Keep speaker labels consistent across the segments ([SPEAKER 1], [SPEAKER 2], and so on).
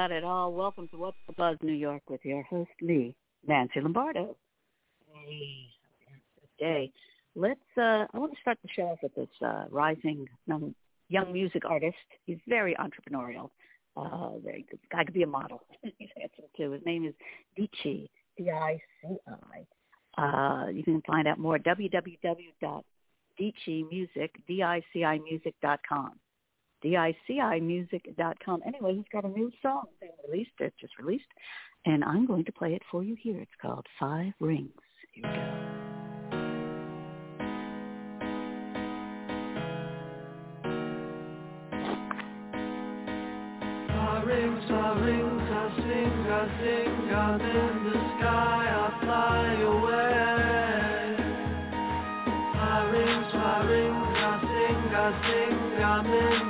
[SPEAKER 1] Got it all.
[SPEAKER 2] Welcome to What's the Buzz New York with your host, me, Nancy Lombardo. Hey, good day. Let's. Uh, I want to start the show off with this uh, rising young young music artist. He's very entrepreneurial. Uh, very good. Guy could be a model. He's handsome too. His name is Dici, D-I-C-I. Uh, you can find out more at www.dicimusic, D-I-C-I music.com. D-I-C-I music.com. Anyway, he's got a new song being released. It just released. And I'm going to play it for you here. It's called Five Rings. Here we go.
[SPEAKER 3] rings, my rings, I sing, I sing, I'm in the sky, I fly away. My rings, my rings, I sing, I sing, I'm in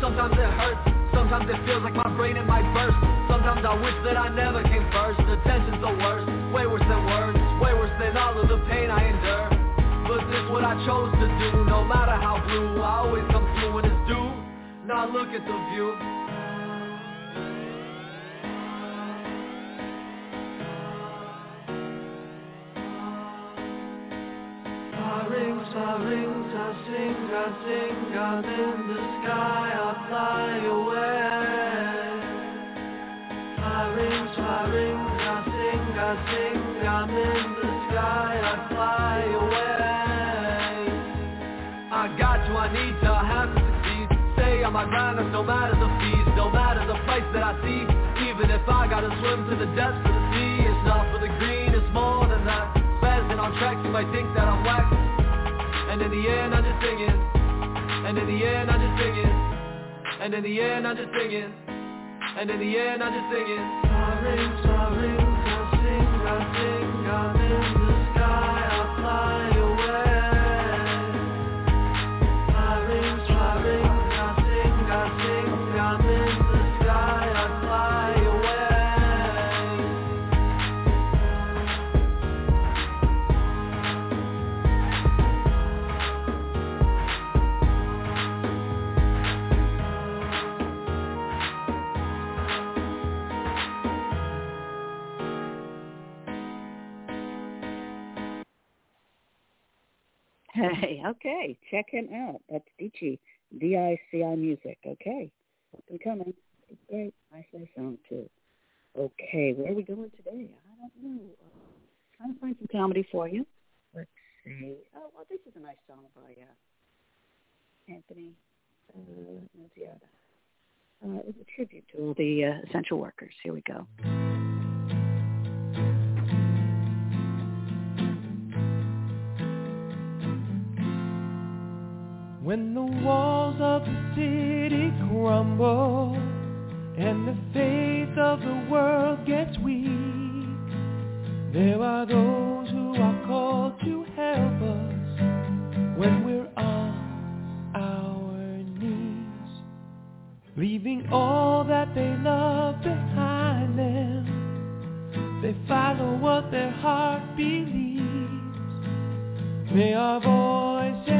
[SPEAKER 3] sometimes it hurts. Sometimes it feels like my brain it might burst. Sometimes I wish that I never came first. The tension's the worst, way worse than words, way worse than all of the pain I endure. But this what I chose to do, no matter how blue. I always come through when it's due. Now look at the view. Rings, I sing, I sing, I'm in the sky, I fly away. My rings, my rings, I sing, I sing, I'm in the sky, I fly away. I got you, I need to, I have to succeed. Stay on my grind, no matter the fees, no matter the price that I see. Even if I gotta swim to the depths of the sea, it's not for the green, it's more than that. Spazzing on tracks, you might think that I'm whack. And in the end, I'm just singing. And in the end, I'm just singing. And in the end, I'm just singing. And in the end, I'm just singing. My rings, I sing, I sing, I'm in
[SPEAKER 2] Hey, okay. Check him out. That's Dici, D-I-C-I Music. Okay. Them coming. It's great. Nicely song, too. Okay, where are we going today? I don't know. Uh, trying to find some comedy for you. Let's see. Oh, well, this is a nice song by uh, Anthony uh, Nunziata. Uh, it's a tribute to all the uh, essential workers. Here we go.
[SPEAKER 4] When the walls of the city crumble and the faith of the world gets weak, there are those who are called to help us when we're on our knees, leaving all that they love behind them. They follow what their heart believes. May our voices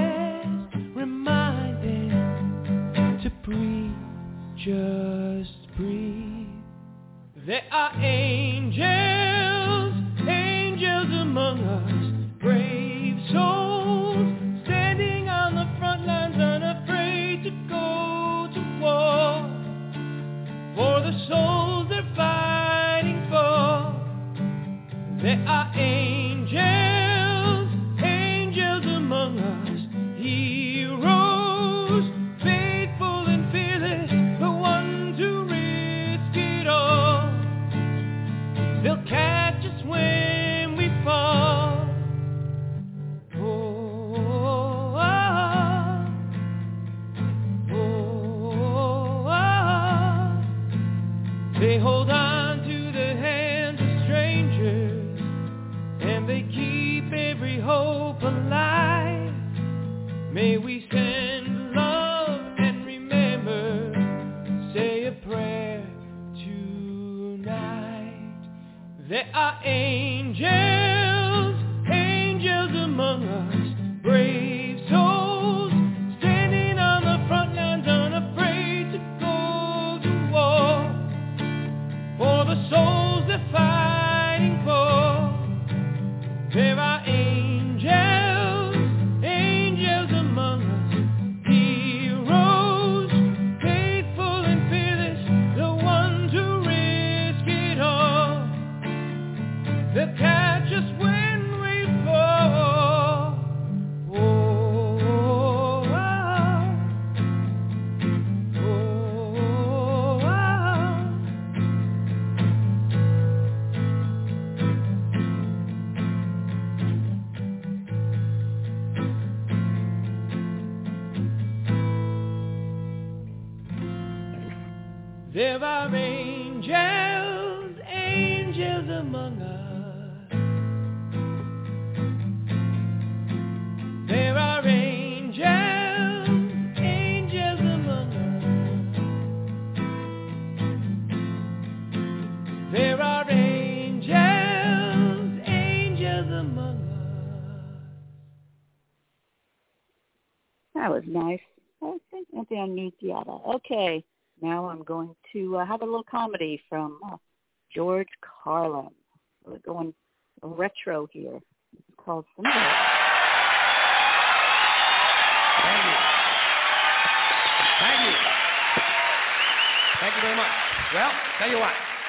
[SPEAKER 4] breathe, just breathe. There are angels, among us.
[SPEAKER 2] That was nice. I think Anthony Annunziata. Okay, now I'm going to uh, have a little comedy from uh, George Carlin. We're going retro here. It's called Cinderella.
[SPEAKER 5] Thank you. Thank you. Thank you very much. Well, tell you what.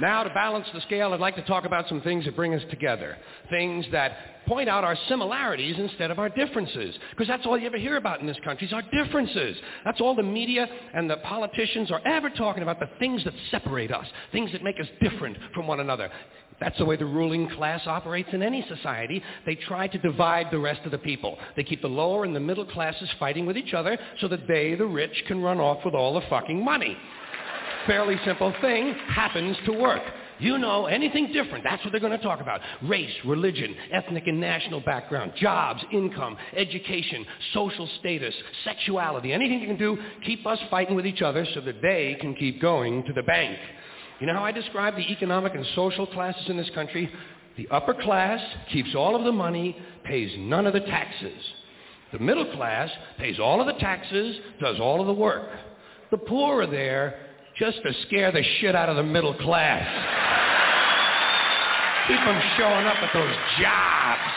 [SPEAKER 5] Now, to balance the scale, I'd like to talk about some things that bring us together. Things that point out our similarities instead of our differences. Because that's all you ever hear about in this country is our differences. That's all the media and the politicians are ever talking about, the things that separate us, things that make us different from one another. That's the way the ruling class operates in any society. They try to divide the rest of the people. They keep the lower and the middle classes fighting with each other so that they, the rich, can run off with all the fucking money. Fairly simple thing happens to work. You know, anything different, that's what they're going to talk about. Race, religion, ethnic and national background, jobs, income, education, social status, sexuality, anything you can do, keep us fighting with each other so that they can keep going to the bank. You know how I describe the economic and social classes in this country? The upper class keeps all of the money, pays none of the taxes. The middle class pays all of the taxes, does all of the work. The poor are there just to scare the shit out of the middle class. Keep them showing up at those jobs.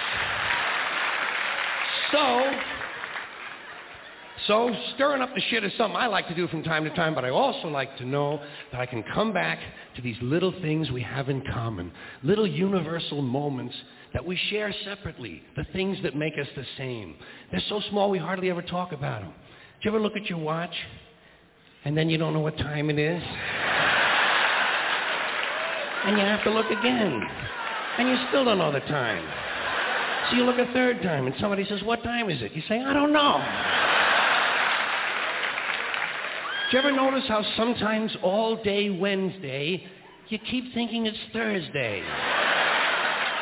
[SPEAKER 5] So, so stirring up the shit is something I like to do from time to time, but I also like to know that I can come back to these little things we have in common, little universal moments that we share separately, the things that make us the same. They're so small we hardly ever talk about them. Do you ever look at your watch and then you don't know what time it is? And you have to look again. And you still don't know the time. So you look a third time and somebody says, what time is it? You say, I don't know. Do you ever notice how sometimes all day Wednesday, you keep thinking it's Thursday?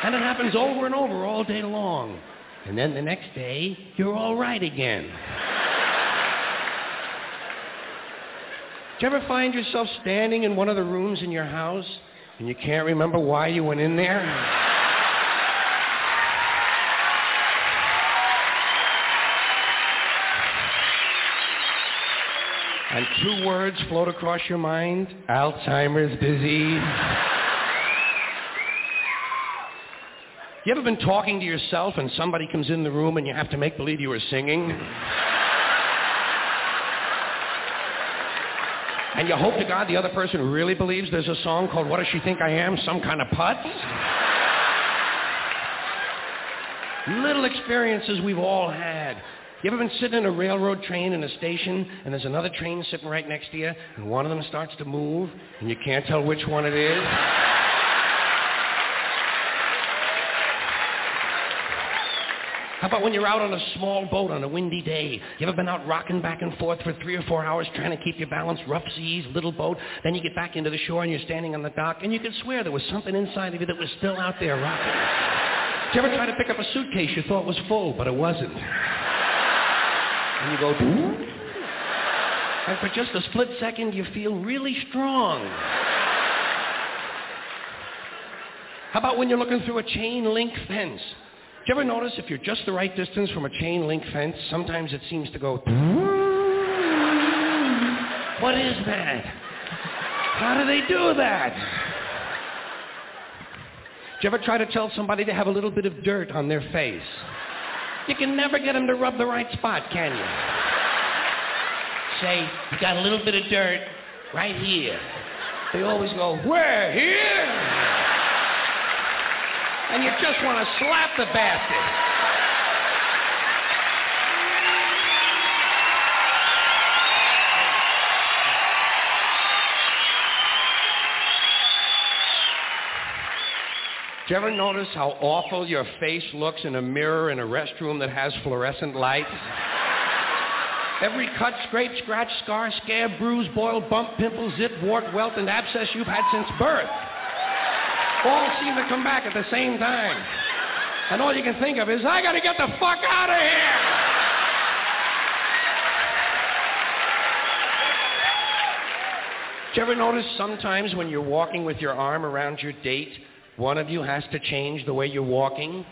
[SPEAKER 5] And it happens over and over all day long. And then the next day, you're all right again. Do you ever find yourself standing in one of the rooms in your house and you can't remember why you went in there? And two words float across your mind, Alzheimer's disease. You ever been talking to yourself and somebody comes in the room and you have to make believe you were singing? And you hope to God the other person really believes there's a song called What Does She Think I Am? Some kind of putz? Little experiences we've all had. You ever been sitting in a railroad train in a station and there's another train sitting right next to you and one of them starts to move and you can't tell which one it is? How about when you're out on a small boat on a windy day? You ever been out rocking back and forth for three or four hours trying to keep your balance? Rough seas, little boat. Then you get back into the shore and you're standing on the dock and you could swear there was something inside of you that was still out there rocking. Did you ever try to pick up a suitcase you thought was full, but it wasn't? And you go, Ooh. and for just a split second you feel really strong. How about when you're looking through a chain link fence? Do you ever notice if you're just the right distance from a chain link fence, sometimes it seems to go, what is that? How do they do that? Do you ever try to tell somebody to have a little bit of dirt on their face? You can never get them to rub the right spot, can you? Say, you got a little bit of dirt right here. They always go, where? Here? And you just want to slap the bastard. Do you ever notice how awful your face looks in a mirror in a restroom that has fluorescent lights? Every cut, scrape, scratch, scar, scab, bruise, boil, bump, pimple, zit, wart, welt, and abscess you've had since birth all seem to come back at the same time. And all you can think of is, I got to get the fuck out of here. Did you ever notice sometimes when you're walking with your arm around your date, one of you has to change the way you're walking?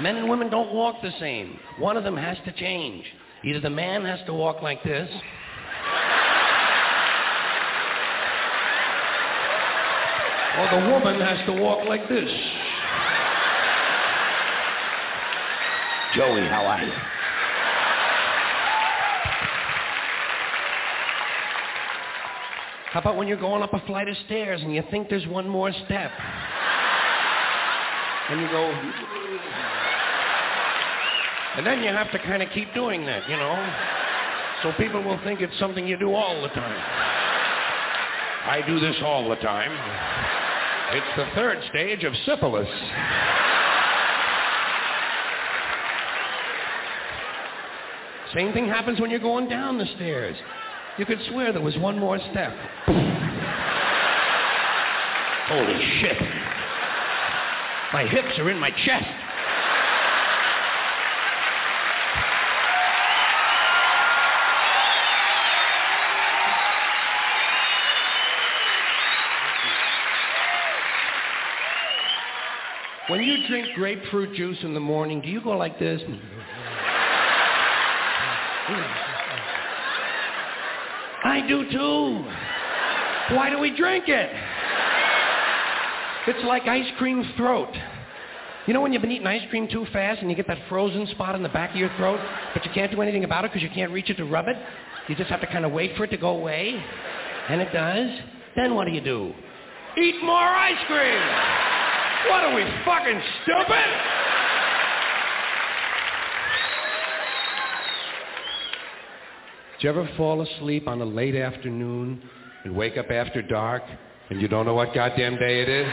[SPEAKER 5] Men and women don't walk the same. One of them has to change. Either the man has to walk like this, or the woman has to walk like this. Joey, how are you? How about when you're going up a flight of stairs and you think there's one more step? And you go... And then you have to kind of keep doing that, you know? So people will think it's something you do all the time. I do this all the time. It's the third stage of syphilis. Same thing happens when you're going down the stairs. You could swear there was one more step. Holy shit. My hips are in my chest. When you drink grapefruit juice in the morning, do you go like this? I do too. Why do we drink it? It's like ice cream throat. You know when you've been eating ice cream too fast and you get that frozen spot in the back of your throat, but you can't do anything about it because you can't reach it to rub it? You just have to kind of wait for it to go away. And it does. Then what do you do? Eat more ice cream! What are we, fucking stupid? Did you ever fall asleep on a late afternoon and wake up after dark and you don't know what goddamn day it is?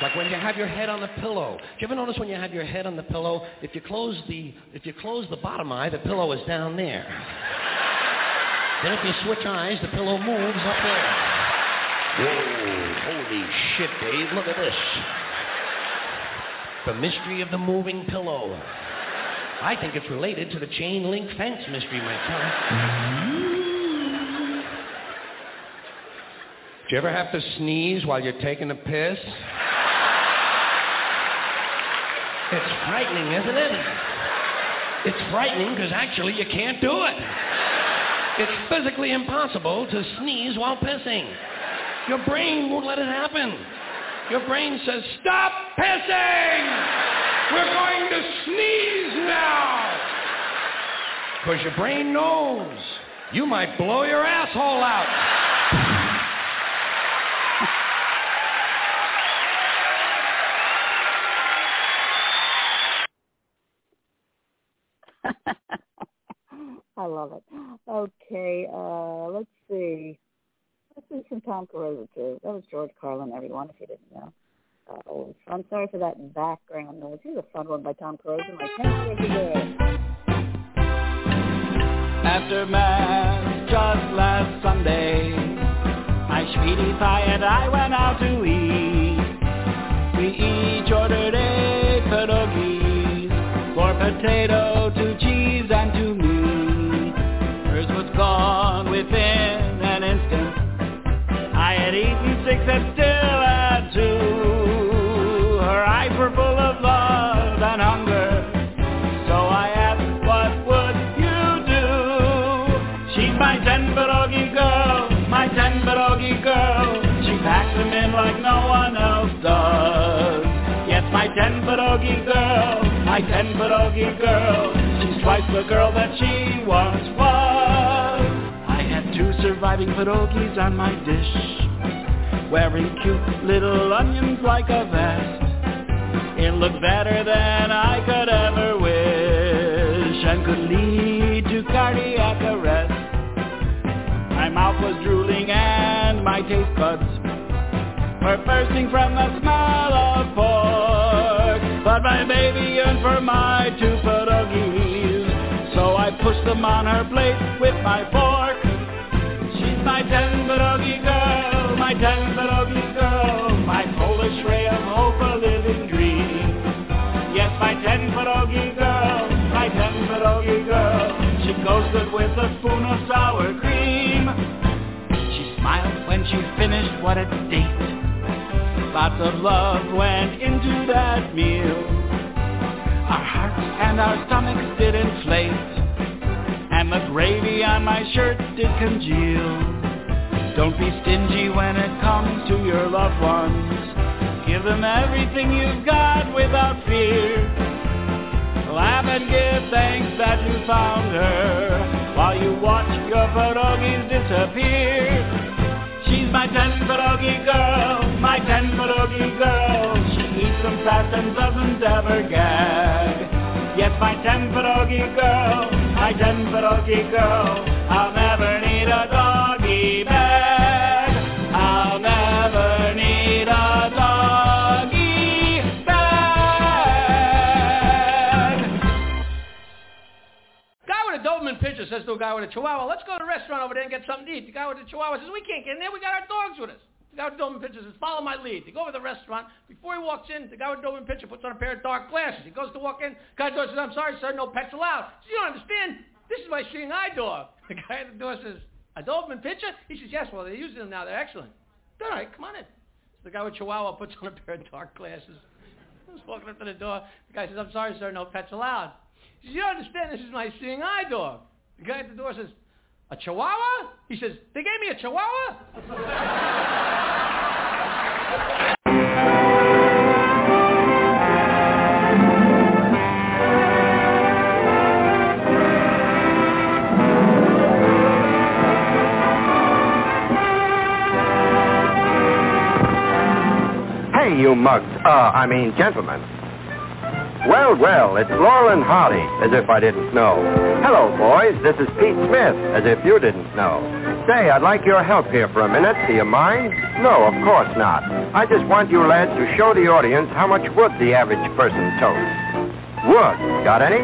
[SPEAKER 5] Like when you have your head on the pillow. Do you ever notice when you have your head on the pillow, if you close the if you close the bottom eye, the pillow is down there. Then if you switch eyes, the pillow moves up there. Whoa, holy shit, Dave, look at this. The mystery of the moving pillow. I think it's related to the chain link fence mystery myself. Do you ever have to sneeze while you're taking a piss? It's frightening, isn't it? It's frightening because actually you can't do it. It's physically impossible to sneeze while pissing. Your brain won't let it happen. Your brain says, stop pissing! We're going to sneeze now! Because your brain knows you might blow your asshole out.
[SPEAKER 2] I love it. Okay, uh, let's see. Let's do some Tom Carosa too. That was George Carlin, everyone, if you didn't know. Uh, I'm sorry for that background noise. Here's a fun one by Tom Carosa. My
[SPEAKER 6] After Mass just last Sunday, my sweetie pie and I went out to eat. We each ordered eight pierogies, four potato, two cheese, and two within an instant. I had eaten six and still had two. Her eyes were full of love and hunger. So I asked, what would you do? She's my ten pierogi girl, my ten pierogi girl. She packs them in like no one else does. Yes, my ten pierogi girl, my ten pierogi girl. She's twice the girl that she was. I had two on my dish, wearing cute little onions like a vest. It looked better than I could ever wish and could lead to cardiac arrest. My mouth was drooling and my taste buds were bursting from the smell of pork. But my baby yearned for my two pierogies, so I pushed them on her plate with my fork. My ten pierogi girl, my ten pierogi girl, my Polish ray of hope, a living dream. Yes, my ten pierogi girl, my ten pierogi girl, she goes good with a spoon of sour cream. She smiled when she finished, what a date. Lots of love went into that meal. Our hearts and our stomachs did inflate, and the gravy on my shirt did congeal. Don't be stingy when it comes to your loved ones. Give them everything you've got without fear. Laugh and give thanks that you found her while you watch your pierogies disappear. She's my ten pierogi girl, my ten pierogi girl. She eats them fast and doesn't ever gag. Yes, my ten pierogi girl, my ten pierogi girl. I'll
[SPEAKER 7] Doberman says to a guy with a Chihuahua, let's go to a restaurant over there and get something to eat. The guy with the Chihuahua says, we can't get in there. We got our dogs with us. The guy with the Doberman Pinscher says, follow my lead. They go over to the restaurant. Before he walks in, the guy with the Doberman Pinscher puts on a pair of dark glasses. He goes to walk in. The guy at the door says, I'm sorry, sir, no pets allowed. He says, you don't understand. This is my seeing eye dog. The guy at the door says, a Doberman Pinscher? He says, yes, well, they're using them now. They're excellent. All right, come on in. So the guy with Chihuahua puts on a pair of dark glasses. He's walking up to the door. The guy says, I'm sorry, sir, no pets allowed. He says, you don't understand. This is my seeing eye dog. The guy at the door says, A chihuahua? He says, they gave me a chihuahua?
[SPEAKER 8] Hey, you mugs. Uh, I mean, gentlemen. Well, well, it's Laurel and Hardy, as if I didn't know. Hello, boys. This is Pete Smith, as if you didn't know. Say, I'd like your help here for a minute. Do you mind? No, of course not. I just want you lads to show the audience how much wood the average person totes. Wood. Got any?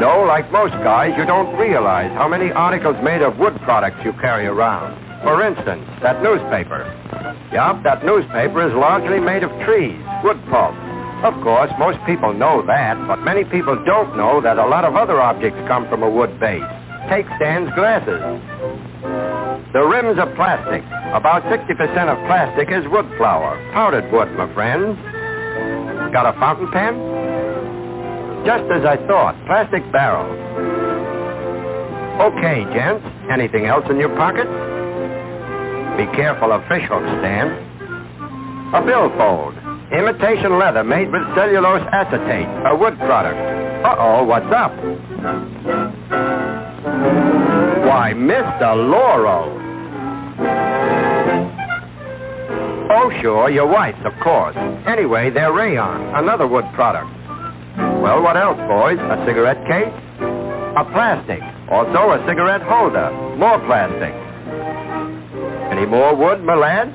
[SPEAKER 8] No, like most guys, you don't realize how many articles made of wood products you carry around. For instance, that newspaper. Yup, that newspaper is largely made of trees, wood pulp. Of course, most people know that, but many people don't know that a lot of other objects come from a wood base. Take Stan's glasses. The rims are plastic. About 60% of plastic is wood flour, powdered wood, my friends. Got a fountain pen? Just as I thought, plastic barrel. Okay, gents. Anything else in your pocket? Be careful of fish hooks, Stan. A billfold. Imitation leather made with cellulose acetate, a wood product. Uh-oh, what's up? Why, Mr. Laurel. Oh, sure, your wife's, of course. Anyway, they're rayon, another wood product. Well, what else, boys? A cigarette case? A plastic. Also a cigarette holder. More plastic. Any more wood, my lad?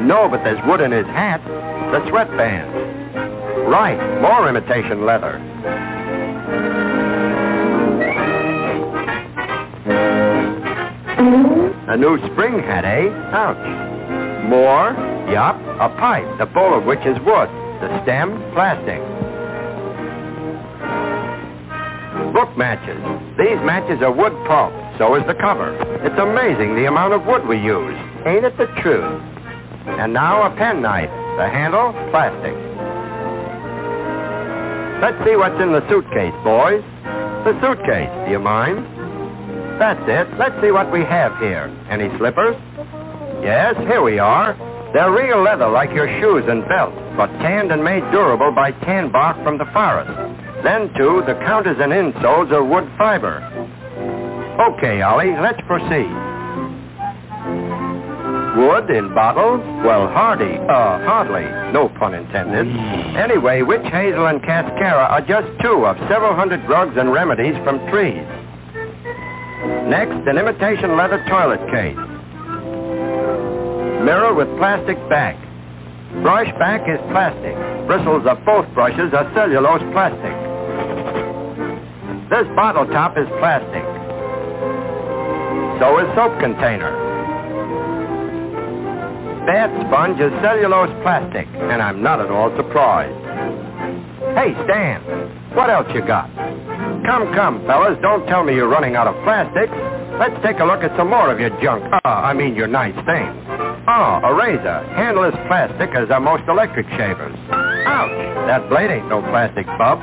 [SPEAKER 8] No, but there's wood in his hat. The sweatband. Right, more imitation leather. A new spring hat, eh? Ouch. More? Yup, a pipe, the bowl of which is wood. The stem, plastic. Book matches. These matches are wood pulp. So is the cover. It's amazing the amount of wood we use. Ain't it the truth? And now a penknife. The handle, plastic. Let's see what's in the suitcase, boys. The suitcase, do you mind? That's it. Let's see what we have here. Any slippers? Yes, here we are. They're real leather like your shoes and belt, but tanned and made durable by tan bark from the forest. Then, too, the counters and insoles are wood fiber. Okay, Ollie, let's proceed. Wood in bottles? Well, hardy, uh, hardly. No pun intended. Anyway, witch hazel and cascara are just two of several hundred drugs and remedies from trees. Next, an imitation leather toilet case. Mirror with plastic back. Brush back is plastic. Bristles of both brushes are cellulose plastic. This bottle top is plastic. So is soap container. Bath sponge is cellulose plastic, and I'm not at all surprised. Hey, Stan, what else you got? Come, come, fellas, don't tell me you're running out of plastics. Let's take a look at some more of your junk. Ah, I mean your nice things. Oh, a razor. Handle is plastic as are most electric shavers. Ouch! That blade ain't no plastic, bub.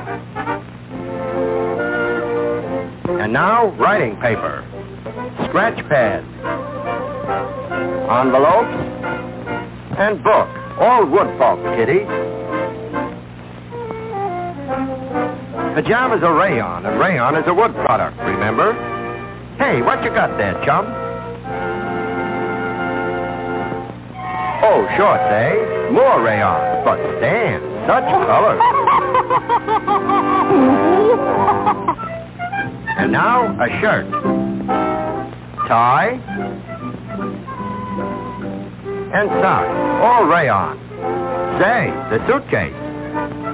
[SPEAKER 8] And now, writing paper. Scratch pad. Envelopes. And book. All wood pulp, kitty. Pajamas are rayon, and rayon is a wood product, remember? Hey, what you got there, chum? Oh, shorts, eh? More rayon. But Stan, such color. and now, a shirt. Tie. And socks. All rayon. Say, the suitcase.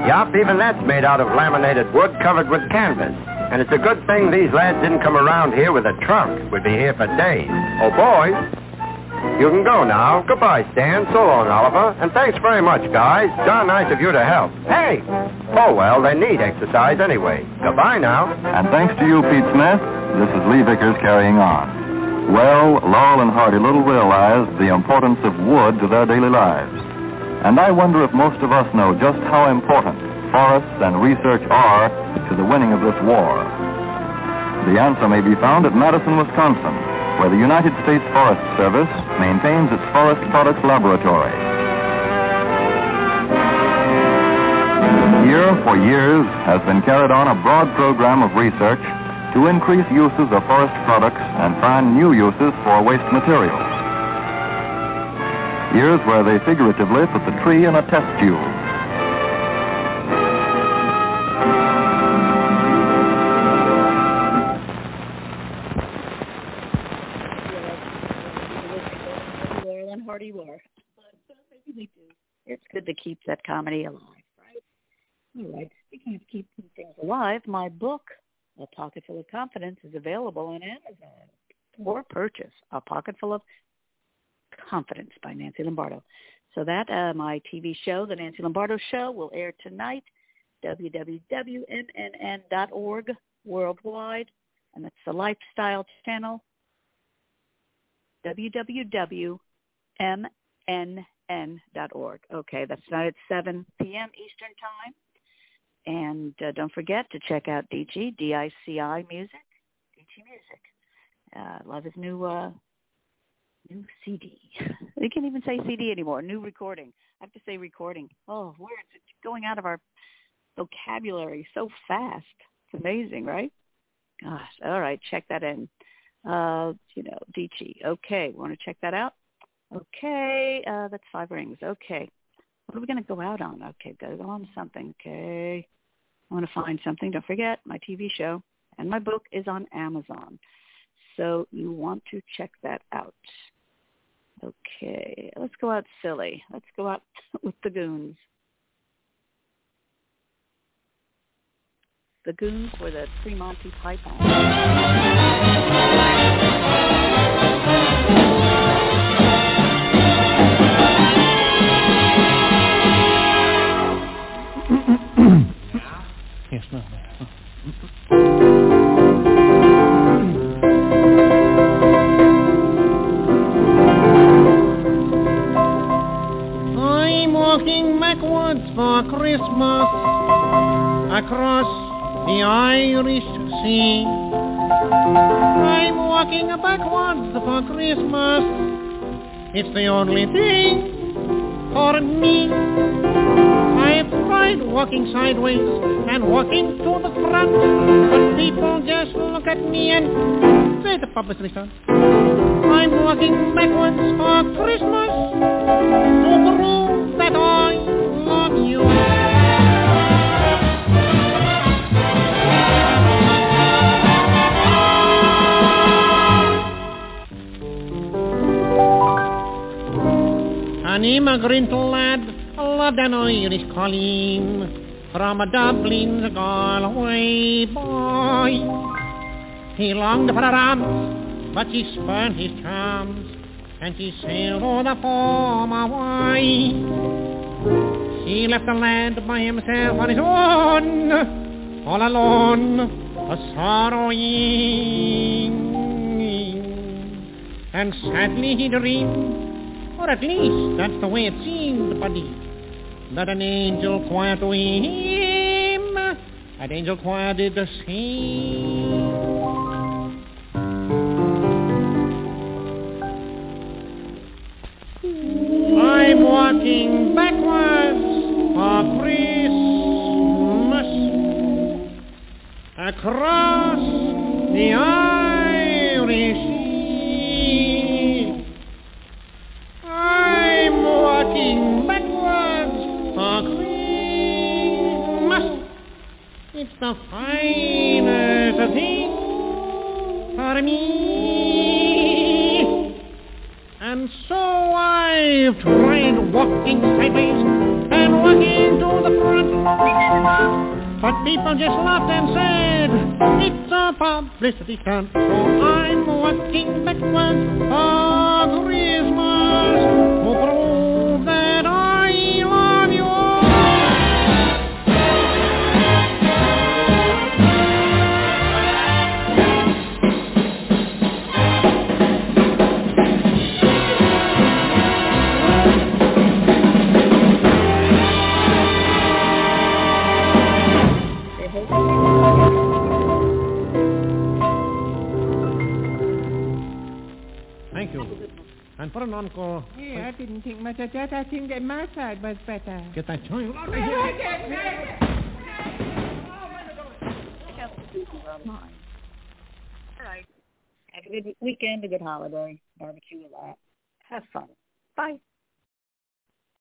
[SPEAKER 8] Yup, even that's made out of laminated wood covered with canvas. And it's a good thing these lads didn't come around here with a trunk. We'd be here for days. Oh, boys. You can go now. Goodbye, Stan. So long, Oliver. And thanks very much, guys. Darn nice of you to help. Hey! Oh, well, they need exercise anyway. Goodbye now.
[SPEAKER 9] And thanks to you, Pete Smith, this is Lee Vickers carrying on. Well, Laurel and Hardy little realized the importance of wood to their daily lives. And I wonder if most of us know just how important forests and research are to the winning of this war. The answer may be found at Madison, Wisconsin, where the United States Forest Service maintains its Forest Products Laboratory. Here, for years, has been carried on a broad program of research to increase uses of forest products and find new uses for waste materials. Years where they figuratively put the tree in a test tube.
[SPEAKER 2] It's good to keep that comedy alive, right? All right. Speaking of keeping things alive, my book, A Pocket Full of Confidence, is available on Amazon for purchase. A Pocket Full of Confidence by Nancy Lombardo. So that uh, my TV show, The Nancy Lombardo Show, will air tonight, www.mnn.org worldwide, and that's the Lifestyle Channel, www.mnn.org. Okay, that's tonight at 7 p.m. Eastern Time. And uh, don't forget to check out Dici, D-I-C-I Music, Dici Music. Uh, love his new uh, new CD. We can't even say CD anymore. New recording. I have to say recording. Oh, words it's going out of our vocabulary so fast. It's amazing, right? Gosh. All right, check that in. Uh, you know, Dici. Okay, want to check that out? Okay, uh, that's five rings. Okay. What are we going to go out on? Okay, go on something. Okay. Want to find something. Don't forget, my TV show and my book is on Amazon. So you want to check that out. Okay, let's go out silly. Let's go out with the goons. The goons were the pre-Monty Python.
[SPEAKER 7] Yes, no.
[SPEAKER 10] I'm walking backwards for Christmas across the Irish Sea. I'm walking backwards for Christmas. It's the only thing for me. I've tried walking sideways and walking to the front, but people just look at me and say the publicity stunt. I'm walking backwards for Christmas to prove that I love you. An immigrant lad loved an Irish colleen from a Dublin's Galway boy. He longed for a romp, but she spurned his charms, and she sailed o'er the former way. He left the land by himself on his own, all alone, a sorrowing. And sadly he dreamed, or at least that's the way it seemed, buddy, that an angel choir to him, an angel choir did the same. I'm walking backwards for Christmas across the Irish the finest thing for me. And so I've tried walking sideways and walking to the front. But people just laughed and said, it's a publicity stunt. So I'm walking backwards for Christmas an encore.
[SPEAKER 11] Yeah, I didn't think much of that. I think that my side was better.
[SPEAKER 10] Get that joint.
[SPEAKER 2] All right. Have a good weekend, a good holiday. Barbecue a lot. Have fun. Bye.